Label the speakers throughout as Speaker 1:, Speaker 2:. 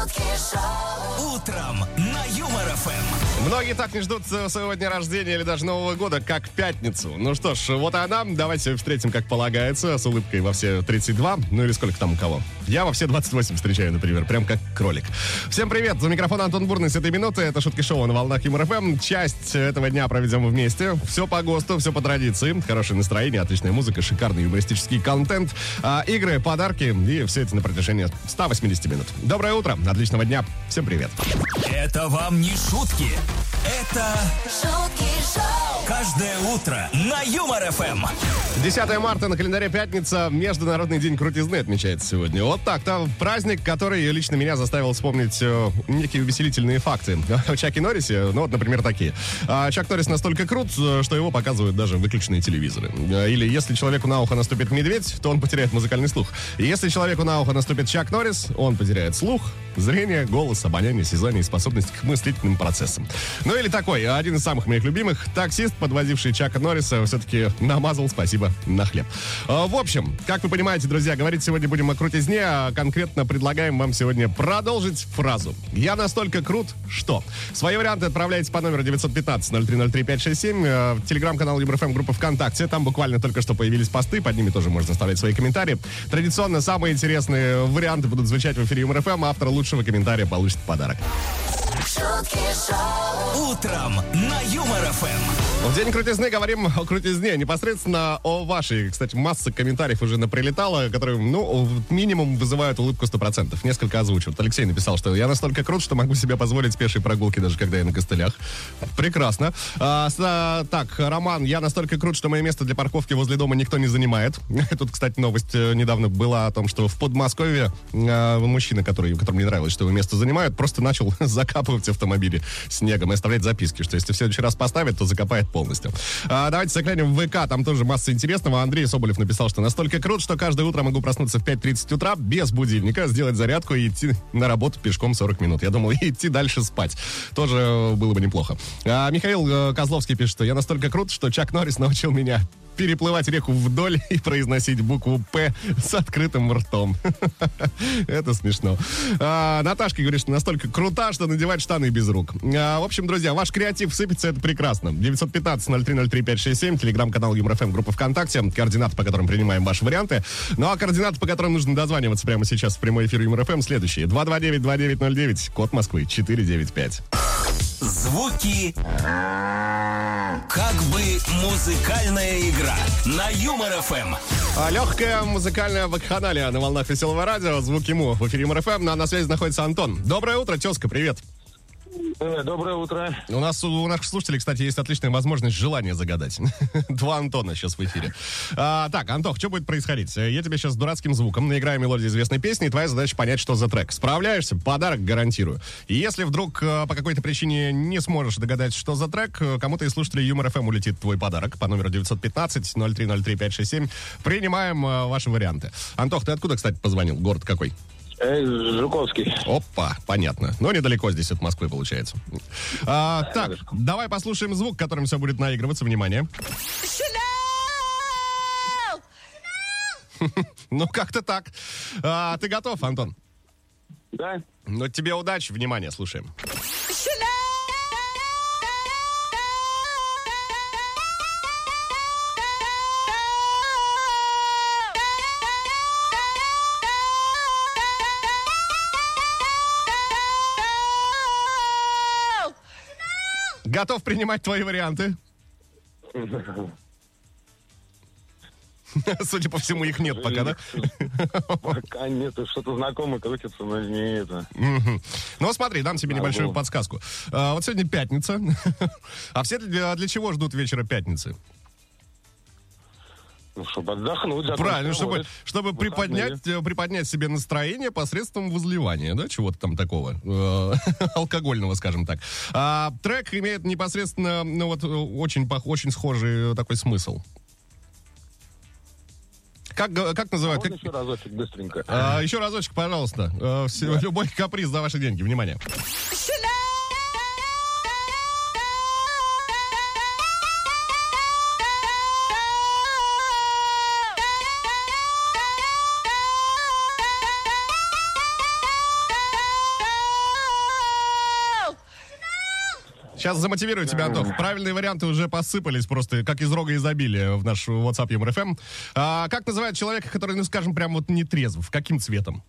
Speaker 1: шутки шоу,
Speaker 2: Утром на Юмор ФМ.
Speaker 3: Многие так не ждут своего дня рождения или даже Нового года, как пятницу. Ну что ж, вот она. Давайте встретим, как полагается, с улыбкой во все 32. Ну или сколько там у кого. Я во все 28 встречаю, например, прям как кролик. Всем привет! За микрофон Антон Бурный с этой минуты. Это шутки шоу на волнах Юмор ФМ. Часть этого дня проведем вместе. Все по ГОСТу, все по традиции. Хорошее настроение, отличная музыка, шикарный юмористический контент, а, игры, подарки и все это на протяжении 180 минут. Доброе утро, отличного дня. Всем привет.
Speaker 2: Это вам не шутки. Это
Speaker 1: шутки шоу,
Speaker 2: каждое утро на Юмор ФМ.
Speaker 3: 10 марта на календаре пятница. Международный день крутизны отмечается сегодня. Вот так-то праздник, который лично меня заставил вспомнить э, некие увеселительные факты. О Чаке Норрисе, ну вот, например, такие. А, Чак Норрис настолько крут, э, что его показывают даже выключенные телевизоры. Э, Или если человеку на ухо наступит медведь, то он потеряет музыкальный слух. Если человеку на ухо наступит Чак Норрис, он потеряет слух, зрение, голос, обоняние, осязание и способность к мыслительным процессам. Ну или такой, один из самых моих любимых, таксист, подвозивший Чака Норриса, все-таки намазал спасибо на хлеб. А, В общем, как вы понимаете, друзья, говорить сегодня будем о крутизне, а конкретно предлагаем вам сегодня продолжить фразу. Я настолько крут, что... Свои варианты отправляйте по номеру 915-0303-567, э, телеграм-канал ЮбрФМ, группа ВКонтакте. Там буквально только что появились посты, под ними тоже можно оставлять свои комментарии. Традиционно самые интересные варианты будут звучать в эфире ЮморФМ, автор лучшего комментария получит подарок.
Speaker 1: Шутки шоу,
Speaker 2: Утром на Юмор ФМ.
Speaker 3: В День крутизны говорим о крутизне, непосредственно о вашей. Кстати, масса комментариев уже наприлетала, которые, ну, минимум вызывают улыбку 100%. Несколько озвучу. Вот Алексей написал, что я настолько крут, что могу себе позволить пешие прогулки, даже когда я на костылях. Прекрасно. А, с- а, так, Роман, я настолько крут, что мое место для парковки возле дома никто не занимает. Тут, кстати, новость э, недавно была о том, что в Подмосковье э, мужчина, который, которому не нравилось, что его место занимают, просто начал закапывать автомобили снегом и оставлять записки, что если в следующий раз поставит, то закопает полностью. А, давайте заглянем в ВК, там тоже масса интересного. Андрей Соболев написал, что настолько крут, что каждое утро могу проснуться в 5.30 утра без будильника, сделать зарядку и идти на работу пешком 40 минут. Я думал, идти дальше спать. Тоже э, было бы неплохо. А, Михаил э, Козловский пишет, что я настолько крут, что Чак Норрис научил меня переплывать реку вдоль и произносить букву «П» с открытым ртом. Это смешно. А, Наташка говорит, что настолько крута, что надевать штаны без рук. А, в общем, друзья, ваш креатив сыпется, это прекрасно. 915-0303-567, телеграм-канал ЮморФМ, группа ВКонтакте, координаты, по которым принимаем ваши варианты. Ну а координаты, по которым нужно дозваниваться прямо сейчас в прямой эфир ЮморФМ, следующие. 229-2909, код Москвы, 495.
Speaker 2: Звуки как бы музыкальная игра на Юмор ФМ.
Speaker 3: А, Легкая музыкальная вакханалия на волнах веселого радио. Звук ему в эфире Юмор ФМ. Ну, а на связи находится Антон. Доброе утро, тезка, привет.
Speaker 4: Э, Доброе утро.
Speaker 3: У нас у наших слушателей, кстати, есть отличная возможность желание загадать. Два Антона сейчас в эфире. А, так, Антох, что будет происходить? Э, Я тебе сейчас дурацким звуком наиграю мелодию известной песни, и твоя задача понять, что за трек. Справляешься? Подарок гарантирую. И если вдруг э, по какой-то причине не сможешь догадать, что за трек, кому-то из слушателей Юмор ФМ улетит твой подарок по номеру 915-0303-567. Принимаем э, ваши варианты. Антох, ты откуда, кстати, позвонил? Город какой?
Speaker 4: Э, Жуковский.
Speaker 3: Опа, понятно. Но недалеко здесь от Москвы получается. А, так, давай послушаем звук, которым все будет наигрываться. Внимание. Ну, как-то так. А, ты готов, Антон?
Speaker 4: Да?
Speaker 3: Ну, тебе удачи. Внимание, слушаем. Готов принимать твои варианты? Судя по всему, их нет пока, да?
Speaker 4: Пока нет, что-то знакомое крутится, но не это.
Speaker 3: Ну, смотри, дам тебе небольшую
Speaker 4: было.
Speaker 3: подсказку. А, вот сегодня пятница. А все для чего ждут вечера пятницы?
Speaker 4: Ну, чтобы отдохнуть. закончить
Speaker 3: Правильно, чтобы, чтобы приподнять, э, приподнять себе настроение посредством возливания, да, чего-то там такого, э, алкогольного, скажем так. А, трек имеет непосредственно, ну вот, э, очень, очень схожий такой смысл. Как, как называют?
Speaker 4: Можно
Speaker 3: Как,
Speaker 4: еще разочек быстренько?
Speaker 3: А, еще разочек, пожалуйста. Все- Любой каприз за ваши деньги. Внимание. Сейчас замотивирую тебя, Антох. Правильные варианты уже посыпались просто, как из рога изобилия в наш WhatsApp ЮморФМ. А, как называют человека, который, ну, скажем, прям вот не трезв? Каким цветом?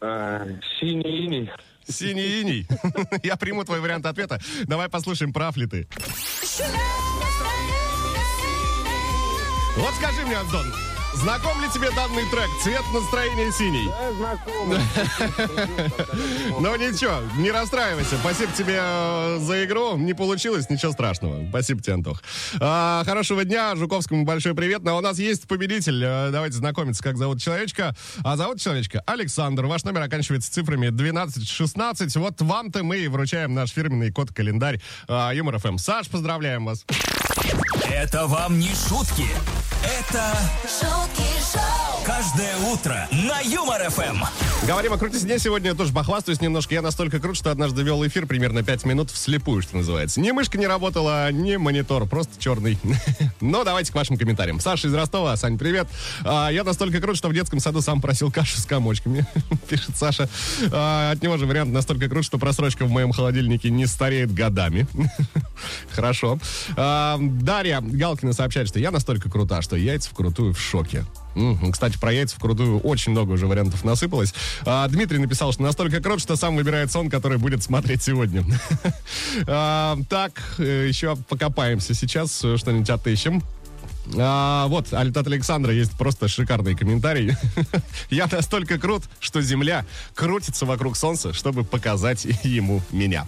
Speaker 4: А, Синий иней.
Speaker 3: Синий иней. Я приму твой вариант ответа. Давай послушаем, прав ли ты. Вот скажи мне, Антон, знаком ли тебе данный трек «Цвет настроения синий»?
Speaker 4: Да, знакомый.
Speaker 3: Ну ничего, не расстраивайся. Спасибо тебе э, за игру. Не получилось, ничего страшного. Спасибо тебе, Антох. А, хорошего дня. Жуковскому большой привет. Но у нас есть победитель. Э, Давайте знакомиться, как зовут человечка. А зовут человечка Александр. Ваш номер оканчивается цифрами 1216. Вот вам-то мы и вручаем наш фирменный код-календарь а, Юмор ФМ. Саш, поздравляем вас.
Speaker 2: Это вам не шутки. Это
Speaker 1: шутки. шоу,
Speaker 2: каждое утро на Юмор ФМ.
Speaker 3: Говорим о крутизне сегодня, тоже похвастаюсь немножко. Я настолько крут, что однажды вел эфир примерно 5 минут вслепую, что называется. Ни мышка не работала, ни монитор, просто черный. Но давайте к вашим комментариям. Саша из Ростова, Сань, привет. А, я настолько крут, что в детском саду сам просил кашу с комочками, пишет Саша. А, от него же вариант настолько крут, что просрочка в моем холодильнике не стареет годами. Хорошо. А, Дарья Галкина сообщает, что я настолько крута, что яйца вкрутую в шоке. Кстати, про яйца вкрутую очень много уже вариантов насыпалось. А, Дмитрий написал, что настолько крут, что сам выбирает сон, который будет смотреть сегодня. А, Так, э, еще покопаемся сейчас, э, что-нибудь отыщем. А, вот, от Александра есть просто шикарный комментарий. Я настолько крут, что Земля крутится вокруг Солнца, чтобы показать ему меня.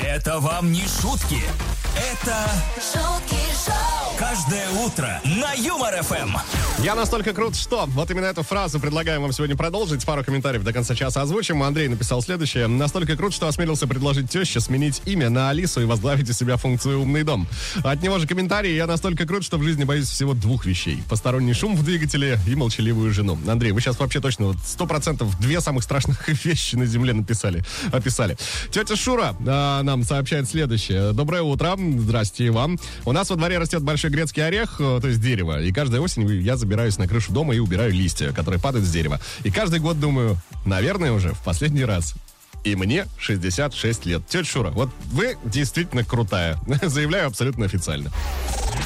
Speaker 2: Это вам не шутки. Это
Speaker 1: шутки шоу,
Speaker 2: каждое утро на Юмор ФМ.
Speaker 3: Я настолько крут, что вот именно эту фразу предлагаем вам сегодня продолжить. Пару комментариев до конца часа озвучим. Андрей написал следующее. Настолько крут, что осмелился предложить теще сменить имя на Алису и возглавить у себя функцию «Умный дом». От него же комментарий. Я настолько крут, что в жизни боюсь всего двух вещей. Посторонний шум в двигателе и молчаливую жену. Андрей, вы сейчас вообще точно сто процентов две самых страшных вещи на земле написали, описали. Тетя Шура а, нам сообщает следующее. Доброе утро. Здрасте вам. У нас во дворе растет большой грецкий орех, э, то есть дерево. И каждую осень я забираюсь на крышу дома и убираю листья, которые падают с дерева. И каждый год думаю, наверное, уже в последний раз. И мне 66 лет. Тетя Шура, вот вы действительно крутая. Заявляю абсолютно официально.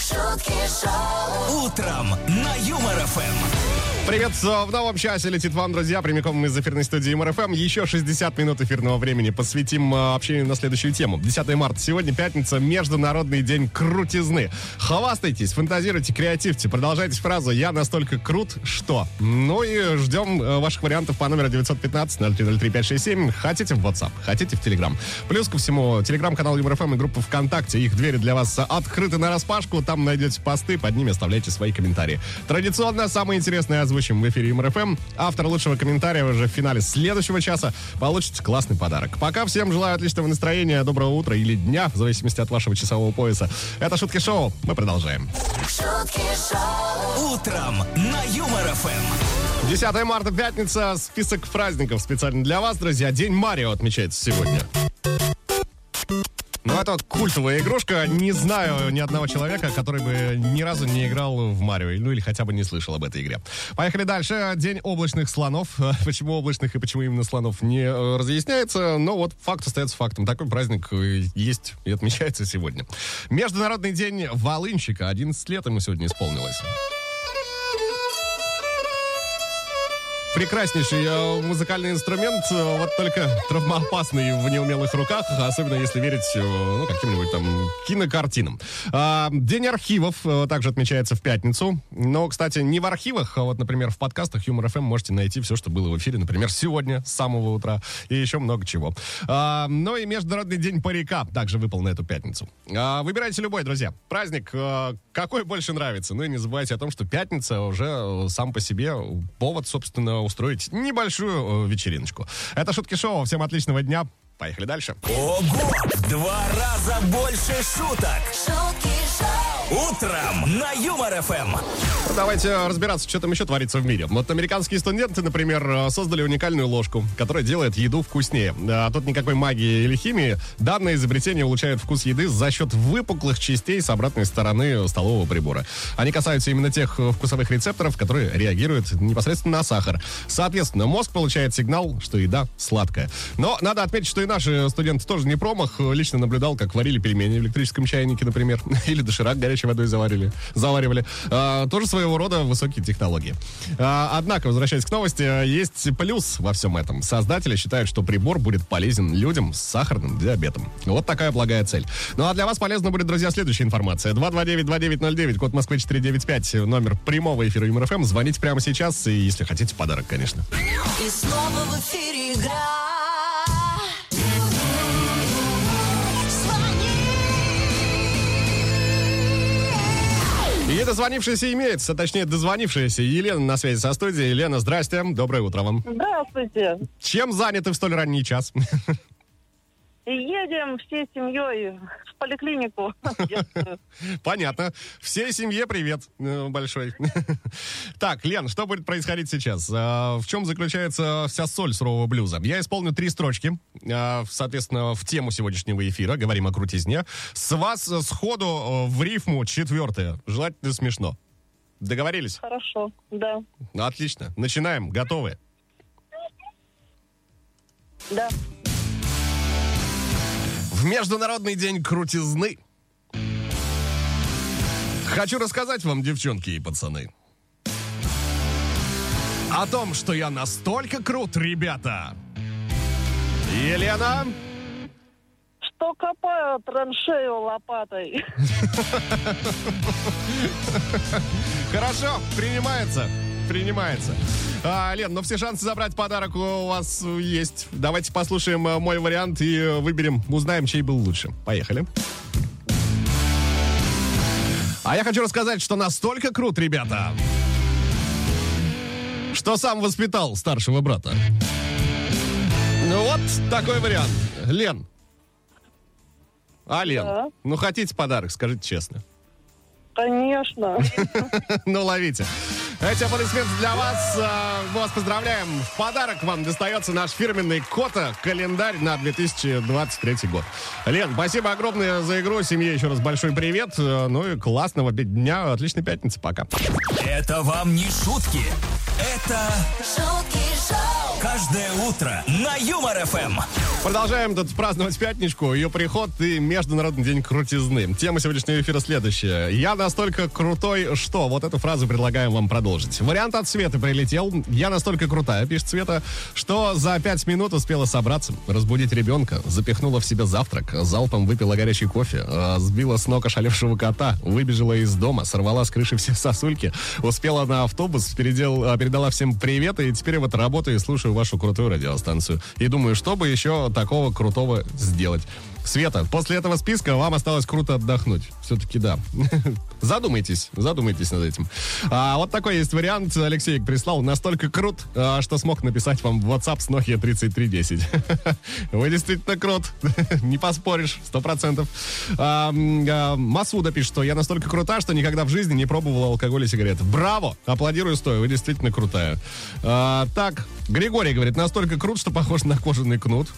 Speaker 1: шутки шоу,
Speaker 2: Утром на Юмор ФМ.
Speaker 3: Привет, в новом часе летит вам, друзья, прямиком из эфирной студии МРФМ. Еще 60 минут эфирного времени посвятим э, общению на следующую тему. 10 марта, сегодня пятница, Международный день крутизны. Хвастайтесь, фантазируйте, креативьте, продолжайте фразу «Я настолько крут, что». Ну и ждем э, ваших вариантов по номеру 915-0303-567. Хотите в WhatsApp, хотите в Telegram. Плюс ко всему, телеграм-канал ЮморФМ и группа ВКонтакте. Их двери для вас открыты на распашку. Там найдете посты, под ними оставляйте свои комментарии. Традиционно самые интересные озвучим в эфире ЮморФМ. Автор лучшего комментария уже в финале следующего часа получит классный подарок. Пока всем желаю отличного настроения, доброго утра или дня, в зависимости от вашего часового пояса. Это Шутки Шоу. Мы продолжаем.
Speaker 1: шутки шоу,
Speaker 2: Утром на Юмор ФМ.
Speaker 3: 10 марта, пятница. Список праздников специально для вас, друзья. День Марио отмечается сегодня. Ну, это культовая игрушка. Не знаю ни одного человека, который бы ни разу не играл в Марио. Ну, или хотя бы не слышал об этой игре. Поехали дальше. День облачных слонов. Почему облачных и почему именно слонов не э, разъясняется. Но вот факт остается фактом. Такой праздник э, есть и отмечается сегодня. Международный день волынщика. 11 лет ему сегодня исполнилось. Прекраснейший э, музыкальный инструмент, э, вот только травмоопасный в неумелых руках, особенно если верить э, ну, каким-нибудь там кинокартинам. А, День архивов э, также отмечается в пятницу. Но, кстати, не в архивах, а вот, например, в подкастах Юмор ФМ можете найти все, что было в эфире, например, сегодня с самого утра и еще много чего. А, ну и Международный день парика также выпал на эту пятницу. А, выбирайте любой, друзья. Праздник, какой больше нравится. Ну и не забывайте о том, что пятница уже сам по себе повод, собственно, устроить небольшую вечериночку. Это Шутки Шоу. Всем отличного дня. Поехали дальше.
Speaker 2: Ого! В два раза больше шуток.
Speaker 1: шутки
Speaker 2: Утром на Юмор ФМ.
Speaker 3: Давайте разбираться, что там еще творится в мире. Вот американские студенты, например, создали уникальную ложку, которая делает еду вкуснее. А тут никакой магии или химии. Данное изобретение улучшает вкус еды за счет выпуклых частей с обратной стороны столового прибора. Они касаются именно тех э, вкусовых рецепторов, которые реагируют непосредственно на сахар. Соответственно, мозг получает сигнал, что еда сладкая. Но надо отметить, что и наши студенты тоже не промах. Лично наблюдал, как варили пельмени в электрическом чайнике, например. Или доширак горячей водой заварили, заваривали. А, тоже своего рода высокие технологии. А, однако, возвращаясь к новости, есть плюс во всем этом. Создатели считают, что прибор будет полезен людям с сахарным диабетом. Вот такая благая цель. Ну а для вас полезна будет, друзья, следующая информация. 229-2909, код Москвы 495, номер прямого эфира ЮморФМ. Звоните прямо сейчас, и если хотите, подарок, конечно.
Speaker 1: И снова в эфире игра.
Speaker 3: И дозвонившийся имеется, точнее, дозвонившаяся Елена на связи со студией. Елена, здрасте, доброе утро вам.
Speaker 5: Здравствуйте.
Speaker 3: Чем заняты в столь ранний час?
Speaker 5: Едем всей семьей в поликлинику.
Speaker 3: Понятно. Всей семье привет э, большой. Так, Лен, что будет происходить сейчас? А, В чем заключается вся соль сурового блюза? Я исполню три строчки, а, соответственно, в тему сегодняшнего эфира. Говорим о крутизне. С вас э, сходу э, в рифму четвертое. Желательно смешно. Договорились?
Speaker 5: Хорошо, да.
Speaker 3: Отлично. Начинаем. Готовы?
Speaker 5: Да.
Speaker 3: В Международный день крутизны хочу рассказать вам, девчонки и пацаны, о том, что я настолько крут, ребята. Елена,
Speaker 5: Что копаю траншею лопатой?
Speaker 3: хорошо, принимается, принимается. А, Лен, ну все шансы забрать подарок у вас есть. Давайте послушаем э, мой вариант и э, выберем, узнаем, чей был лучше. Поехали. А я хочу рассказать, что настолько крут, ребята, что сам воспитал старшего брата. Ну вот такой вариант. Лен. А, Лен,
Speaker 5: Да.
Speaker 3: ну хотите подарок, скажите честно.
Speaker 5: Конечно.
Speaker 3: Ну, ловите. Эти аплодисменты для вас. Мы вас поздравляем. В подарок вам достается наш фирменный Кота календарь на 2023 год. Лен, спасибо огромное за игру. Семье еще раз большой привет. Э, Ну и классного дня. Отличной пятницы. Пока.
Speaker 2: Это вам не шутки. Это
Speaker 1: шутки шоу,
Speaker 2: каждое утро на Юмор ФМ.
Speaker 3: Продолжаем тут праздновать пятничку, ее приход и Международный день крутизны. Тема сегодняшнего эфира следующая. Я настолько крутой, что... Вот эту фразу предлагаем вам продолжить. Вариант от Светы прилетел. Я настолько крутая, пишет Света, что за пять минут успела собраться, разбудить ребенка, запихнула в себя завтрак, залпом выпила горячий кофе, э, сбила с ног ошалевшего кота, выбежала из дома, сорвала с крыши все сосульки, успела на автобус, передел, э, передала всем привет, и теперь вот работаю и слушаю вашу крутую радиостанцию. И думаю, что бы еще такого крутого сделать. Света, после этого списка вам осталось круто отдохнуть. Все-таки да. Задумайтесь, задумайтесь над этим. А, вот такой есть вариант. Алексей прислал. Настолько крут, а, что смог написать вам в WhatsApp с Nokia 3310. Вы действительно крут. Не поспоришь, сто процентов. А, а, Масуда пишет, что я настолько крута, что никогда в жизни не пробовала алкоголь и сигареты. Браво! Аплодирую стоя, вы действительно крутая. А, так, Григорий говорит, настолько крут, что похож на кожаный кнут.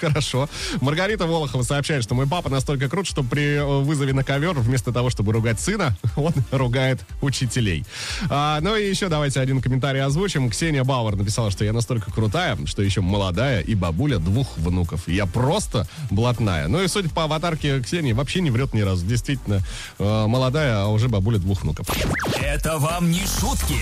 Speaker 3: Хорошо. Маргарита Волохова сообщает, что мой папа настолько крут, что при э, вызове на ковер, вместо того, чтобы ругать сына, он ругает учителей. А, ну и еще давайте один комментарий озвучим. Ксения Бауэр написала, что я настолько крутая, что еще молодая и бабуля двух внуков. Я просто блатная. Ну и судя по аватарке Ксении, вообще не врет ни разу. Действительно, э, молодая, а уже бабуля двух внуков.
Speaker 2: Это вам не шутки.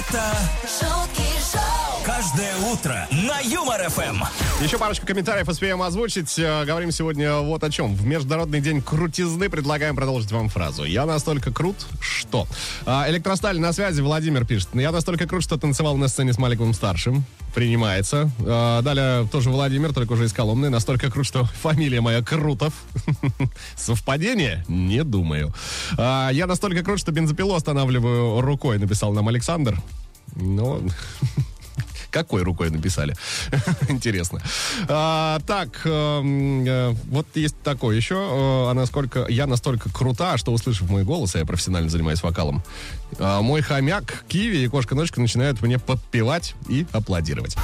Speaker 2: Это
Speaker 1: шутки шоу,
Speaker 2: каждое утро на Юмор ФМ.
Speaker 3: Еще парочку комментариев успеем озвучить. Э, Говорим сегодня вот о чем. В Международный день крутизны предлагаем продолжить вам фразу. Я настолько крут, что... А, Электросталь на связи, Владимир пишет. Я настолько крут, что танцевал на сцене с Маликовым старшим. Принимается. А, Далее тоже Владимир, только уже из Коломны. Настолько крут, что фамилия моя Крутов. Совпадение? Не думаю. А, Я настолько крут, что бензопилу останавливаю рукой, написал нам Александр. Ну, Какой рукой написали? Интересно. А, так, эм, э, вот есть такое еще. Э, а насколько я настолько крута, что услышав мой голос, а я профессионально занимаюсь вокалом, а, мой хомяк, Киви и кошка-ночка начинают мне подпевать и аплодировать.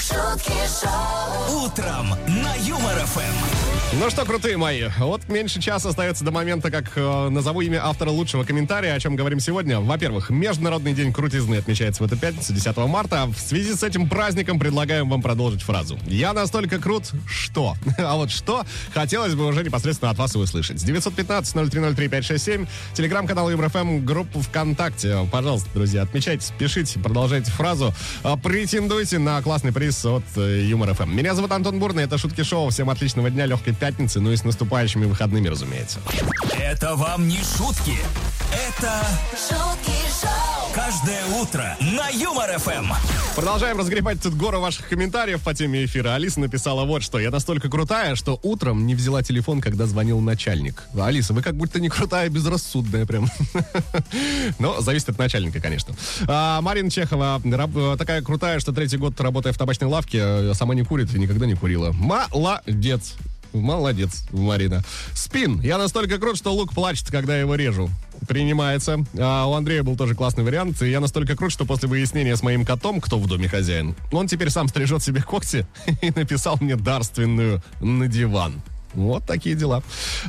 Speaker 1: шутки шоу,
Speaker 2: Утром на Юмор ФМ.
Speaker 3: Ну что, крутые мои, вот меньше часа остается до момента, как э, назову имя автора лучшего комментария, о чем говорим сегодня. Во-первых, Международный день крутизны отмечается в эту пятницу, 10 марта. В связи с этим праздником предлагаем вам продолжить фразу. Я настолько крут, что? А вот что, хотелось бы уже непосредственно от вас и услышать. С 915-0303-567, телеграм-канал ЮморФМ, группу ВКонтакте. Пожалуйста, друзья, отмечайте, пишите, продолжайте фразу. А, Претендуйте на классный приз от э, Юмор ФМ. Меня зовут Антон Бурный, это Шутки Шоу. Всем отличного дня, легкой пятницы, ну и с наступающими выходными, разумеется.
Speaker 2: Это вам не шутки. Это
Speaker 1: шутки шоу,
Speaker 2: каждое утро на Юмор ФМ.
Speaker 3: Продолжаем разгребать тут гору ваших комментариев по теме эфира. Алиса написала вот что. Я настолько крутая, что утром не взяла телефон, когда звонил начальник. Алиса, вы как будто не крутая, безрассудная прям. Но зависит от начальника, конечно. А, Марина Чехова раб- такая крутая, что третий год работая в табачной лавке, э, сама не курит и никогда не курила. Молодец. Молодец, Марина. Спин. Я настолько крут, что лук плачет, когда его режу. Принимается. А у Андрея был тоже классный вариант. И я настолько крут, что после выяснения с моим котом, кто в доме хозяин, он теперь сам стрижет себе когти и написал мне дарственную на диван. Вот такие дела.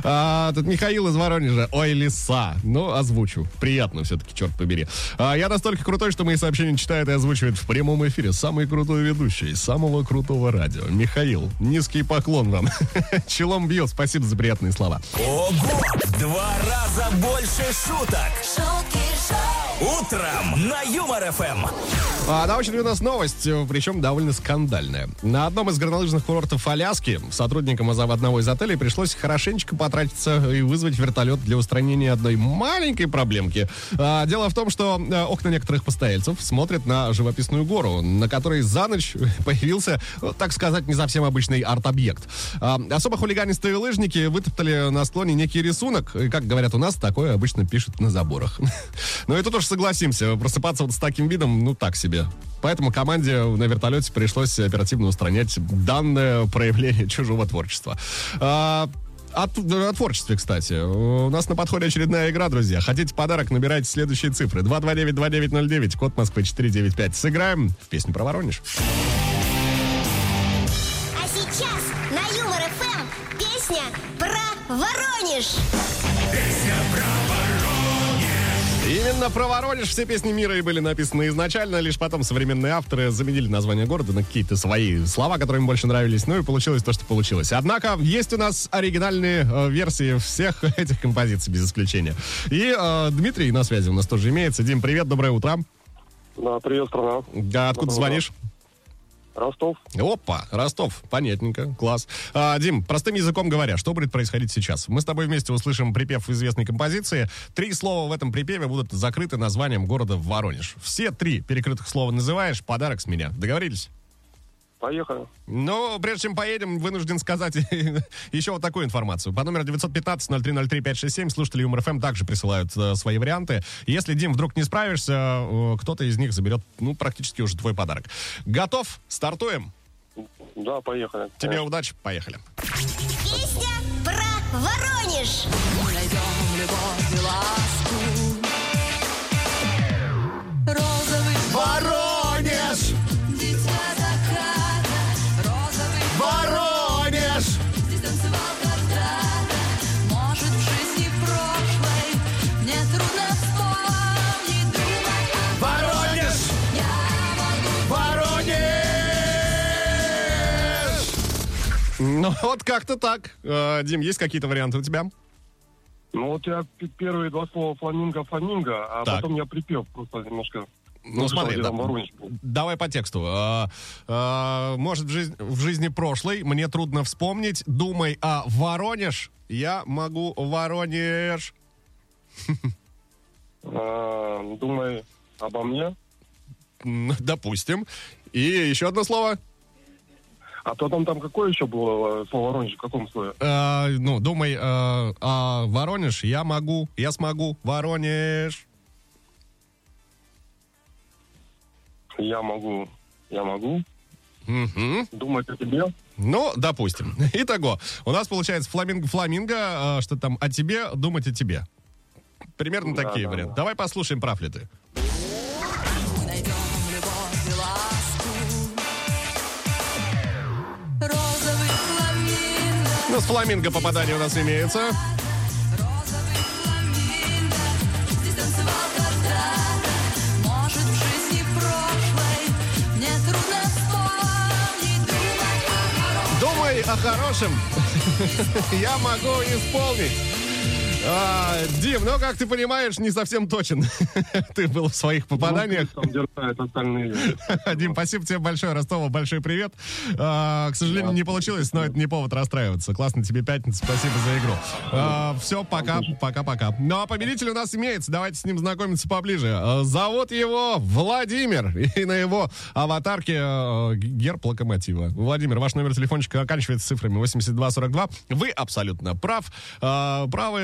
Speaker 3: А, тут Михаил из Воронежа. Ой, лиса. Ну, озвучу. Приятно все-таки, черт побери. А, я настолько крутой, что мои сообщения читает и озвучивает в прямом эфире самый крутой ведущий самого крутого радио. Михаил, низкий поклон вам. Челом бьет. Спасибо за приятные слова.
Speaker 2: Ого! В два раза больше шуток.
Speaker 1: шутки шоу,
Speaker 2: Утром на Юмор ФМ.
Speaker 3: А на очереди у нас новость, э, причем довольно скандальная. На одном из горнолыжных курортов Аляски сотрудникам одного из отелей пришлось хорошенечко потратиться и вызвать вертолет для устранения одной маленькой проблемки. А, дело в том, что э, окна некоторых постояльцев смотрят на живописную гору, на которой за ночь появился, ну, так сказать, не совсем обычный арт-объект. А, особо хулиганистые лыжники вытоптали на склоне некий рисунок, и, как говорят у нас, такое обычно пишут на заборах. Ну и тут уж согласимся, просыпаться вот с таким видом, ну так себе. Поэтому команде на вертолете пришлось оперативно устранять данное проявление чужого творчества. А, о, т- о творчестве, кстати. У нас на подходе очередная игра, друзья. Хотите подарок, набирайте следующие цифры. 229-2909, код Москвы 495. Сыграем в песню про Воронеж.
Speaker 6: А сейчас на Юмор ФМ песня про Воронеж.
Speaker 3: Именно про Воронеж все песни мира и были написаны изначально, лишь потом современные авторы заменили название города на какие-то свои слова, которые им больше нравились, ну и получилось то, что получилось. Однако есть у нас оригинальные э, версии всех этих композиций, без исключения. И э, Дмитрий на связи у нас тоже имеется. Дим, привет, доброе утро.
Speaker 4: Да, привет, страна.
Speaker 3: Да, откуда
Speaker 4: Доброе
Speaker 3: звонишь?
Speaker 4: Ростов.
Speaker 3: Опа, Ростов, понятненько, класс. А, Дим, простым языком говоря, что будет происходить сейчас? Мы с тобой вместе услышим припев известной композиции. Три слова в этом припеве будут закрыты названием города Воронеж. Все три перекрытых слова называешь, подарок с меня. Договорились?
Speaker 4: Поехали.
Speaker 3: Но прежде чем поедем, вынужден сказать еще вот такую информацию. По номеру 915-0303-567 слушатели Юмор ФМ также присылают э, свои варианты. Если, Дим, вдруг не справишься, э, кто-то из них заберет, ну, практически уже твой подарок. Готов? Стартуем?
Speaker 4: Да, поехали.
Speaker 3: Тебе
Speaker 4: Конечно.
Speaker 3: удачи, поехали.
Speaker 6: Песня про Воронеж.
Speaker 1: найдем любовь
Speaker 3: Воронеж! Ну, вот как-то так. Э, Дим, есть какие-то варианты у тебя?
Speaker 4: Ну вот я первые два слова фламинго, фламинго, а
Speaker 3: Так.
Speaker 4: потом я припев просто немножко.
Speaker 3: Ну,
Speaker 4: услышал,
Speaker 3: смотри, да,
Speaker 4: там
Speaker 3: давай по тексту. Э, э, может, в, жизнь- в жизни прошлой мне трудно вспомнить. Думай о Воронеж. Я могу Воронеж.
Speaker 4: А, Думай обо мне.
Speaker 3: Допустим. И еще одно слово.
Speaker 4: А потом там какое еще было э, слово Воронеж? В каком слове?
Speaker 3: Э, ну, думай э, о Воронеж. Я могу, я смогу. Воронеж.
Speaker 4: Я могу. Я могу
Speaker 3: Мгм.
Speaker 4: думать о тебе.
Speaker 3: Ну, допустим. Итого, у нас получается фламинго-фламинго, э, что там о тебе, думать о тебе. Примерно
Speaker 4: Да,
Speaker 3: такие
Speaker 4: да,
Speaker 3: варианты.
Speaker 4: да.
Speaker 3: Давай послушаем, прав ли ты. Ну, с фламинго попадание у нас имеется. Думай о хорошем. Я могу исполнить. А, Дим, ну, как ты понимаешь, не совсем точен. Ты был в своих попаданиях.
Speaker 4: Ну.
Speaker 3: Дим, спасибо тебе большое, Ростова, большой привет. А, к сожалению, не получилось, но это не повод расстраиваться. Классно тебе пятница, спасибо за игру. все, пока, пока, пока. Ну, а победитель у нас имеется, давайте с ним знакомиться поближе. А, зовут его Владимир, и на его аватарке э, герб локомотива. Владимир, ваш номер телефончика оканчивается цифрами 8242. Вы абсолютно прав. А, правы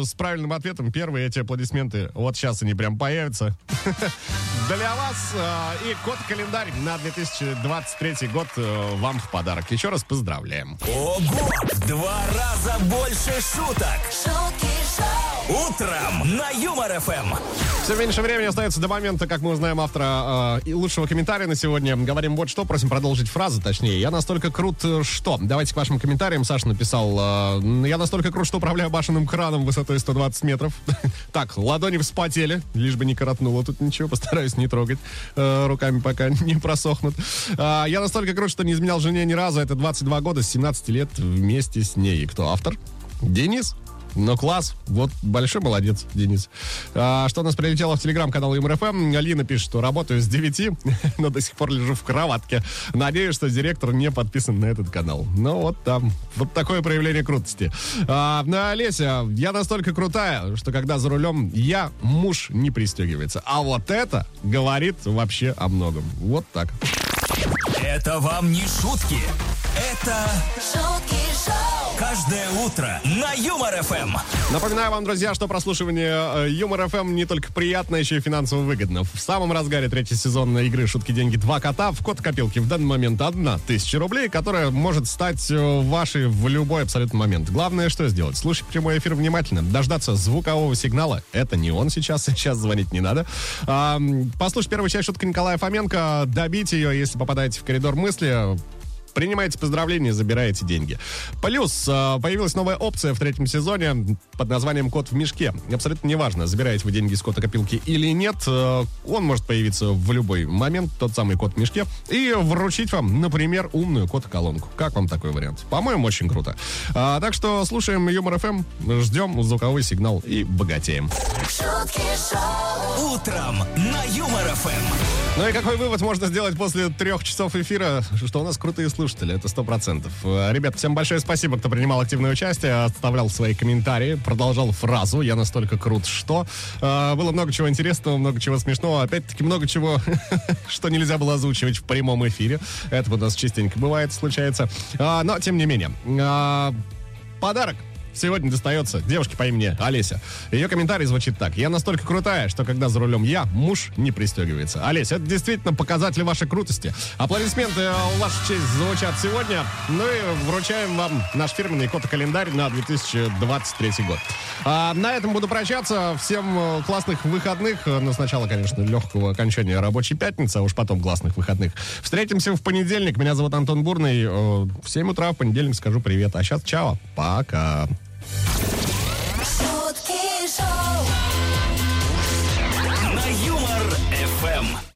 Speaker 3: э, с правильным ответом. Первые эти аплодисменты, вот сейчас они прям появятся. Для вас э, и код-календарь на 2023 год э, вам в подарок. Еще раз поздравляем.
Speaker 2: Ого! В Два раза больше шуток.
Speaker 1: Шутки.
Speaker 2: Утром на Юмор ФМ.
Speaker 3: Все меньше времени остается до момента, как мы узнаем автора э, и лучшего комментария на сегодня. Говорим вот что, просим продолжить фразу, точнее. Я настолько крут, э, что... Давайте к вашим комментариям. Саша написал, э, я настолько крут, что управляю башенным краном высотой 120 метров. Так, ладони вспотели, лишь бы не коротнуло тут ничего, постараюсь не трогать э, руками, пока не просохнут. А, Я настолько крут, что не изменял жене ни разу. Это 22 года, с 17 лет вместе с ней. Кто автор? Денис. Ну, класс. Вот большой молодец, Денис. А, что у нас прилетело в телеграм-канал ЮМРФМ. Алина пишет, что работаю с 9, но до сих пор лежу в кроватке. Надеюсь, что директор не подписан на этот канал. Ну, вот там. Вот такое проявление крутости. А, ну, Олеся, я настолько крутая, что когда за рулем я, муж не пристегивается. А вот это говорит вообще о многом. Вот так.
Speaker 2: Это вам не шутки. Это
Speaker 1: Шутки шоу.
Speaker 2: Каждое утро на Юмор ФМ.
Speaker 3: Напоминаю вам, друзья, что прослушивание э, Юмор ФМ не только приятно, еще и финансово выгодно. В самом разгаре третий сезон на игры «Шутки, деньги, два кота» в код копилки в данный момент одна тысяча рублей, которая может стать э, вашей в любой абсолютно момент. Главное, что сделать? Слушать прямой эфир внимательно, дождаться звукового сигнала. Это не он сейчас, сейчас звонить не надо. А, послушать первую часть шутки Николая Фоменко, добить ее, если попадаете в коридор мысли, Принимаете поздравления, забираете деньги. Плюс э, появилась новая опция в третьем сезоне под названием «Кот в мешке». Абсолютно неважно, забираете вы деньги из кота копилки или нет. э, Он может появиться в любой момент, тот самый кот в мешке, и вручить вам, например, умную кот-колонку. Как вам такой вариант? По-моему, очень круто. А, так что слушаем Юмор ФМ, ждем звуковой сигнал и богатеем.
Speaker 1: Шутки шоу.
Speaker 2: Утром на Юмор ФМ.
Speaker 3: Ну и какой вывод можно сделать после трех часов эфира? Что у нас крутые слушатели, это сто процентов. Э, Ребят, всем большое спасибо, кто принимал активное участие, оставлял свои комментарии, продолжал фразу «Я настолько крут, что...» Э, Было много чего интересного, много чего смешного, опять-таки много чего, что нельзя было озвучивать в прямом эфире. Это у нас частенько бывает, случается. А, Но, тем не менее, подарок сегодня достается девушке по имени Олеся. Ее комментарий звучит так. Я настолько крутая, что когда за рулем я, муж не пристегивается. Олеся, это действительно показатель вашей крутости. Аплодисменты в вашу честь звучат сегодня. Ну и вручаем вам наш фирменный код-календарь на 2023 год. А, на этом буду прощаться. Всем э, классных выходных. Э, Ну, сначала, конечно, легкого окончания рабочей пятницы, а уж потом классных выходных. Встретимся в понедельник. Меня зовут Антон Бурный. Э, В 7 утра в понедельник скажу привет. А сейчас чао. Пока. Шутки шоу.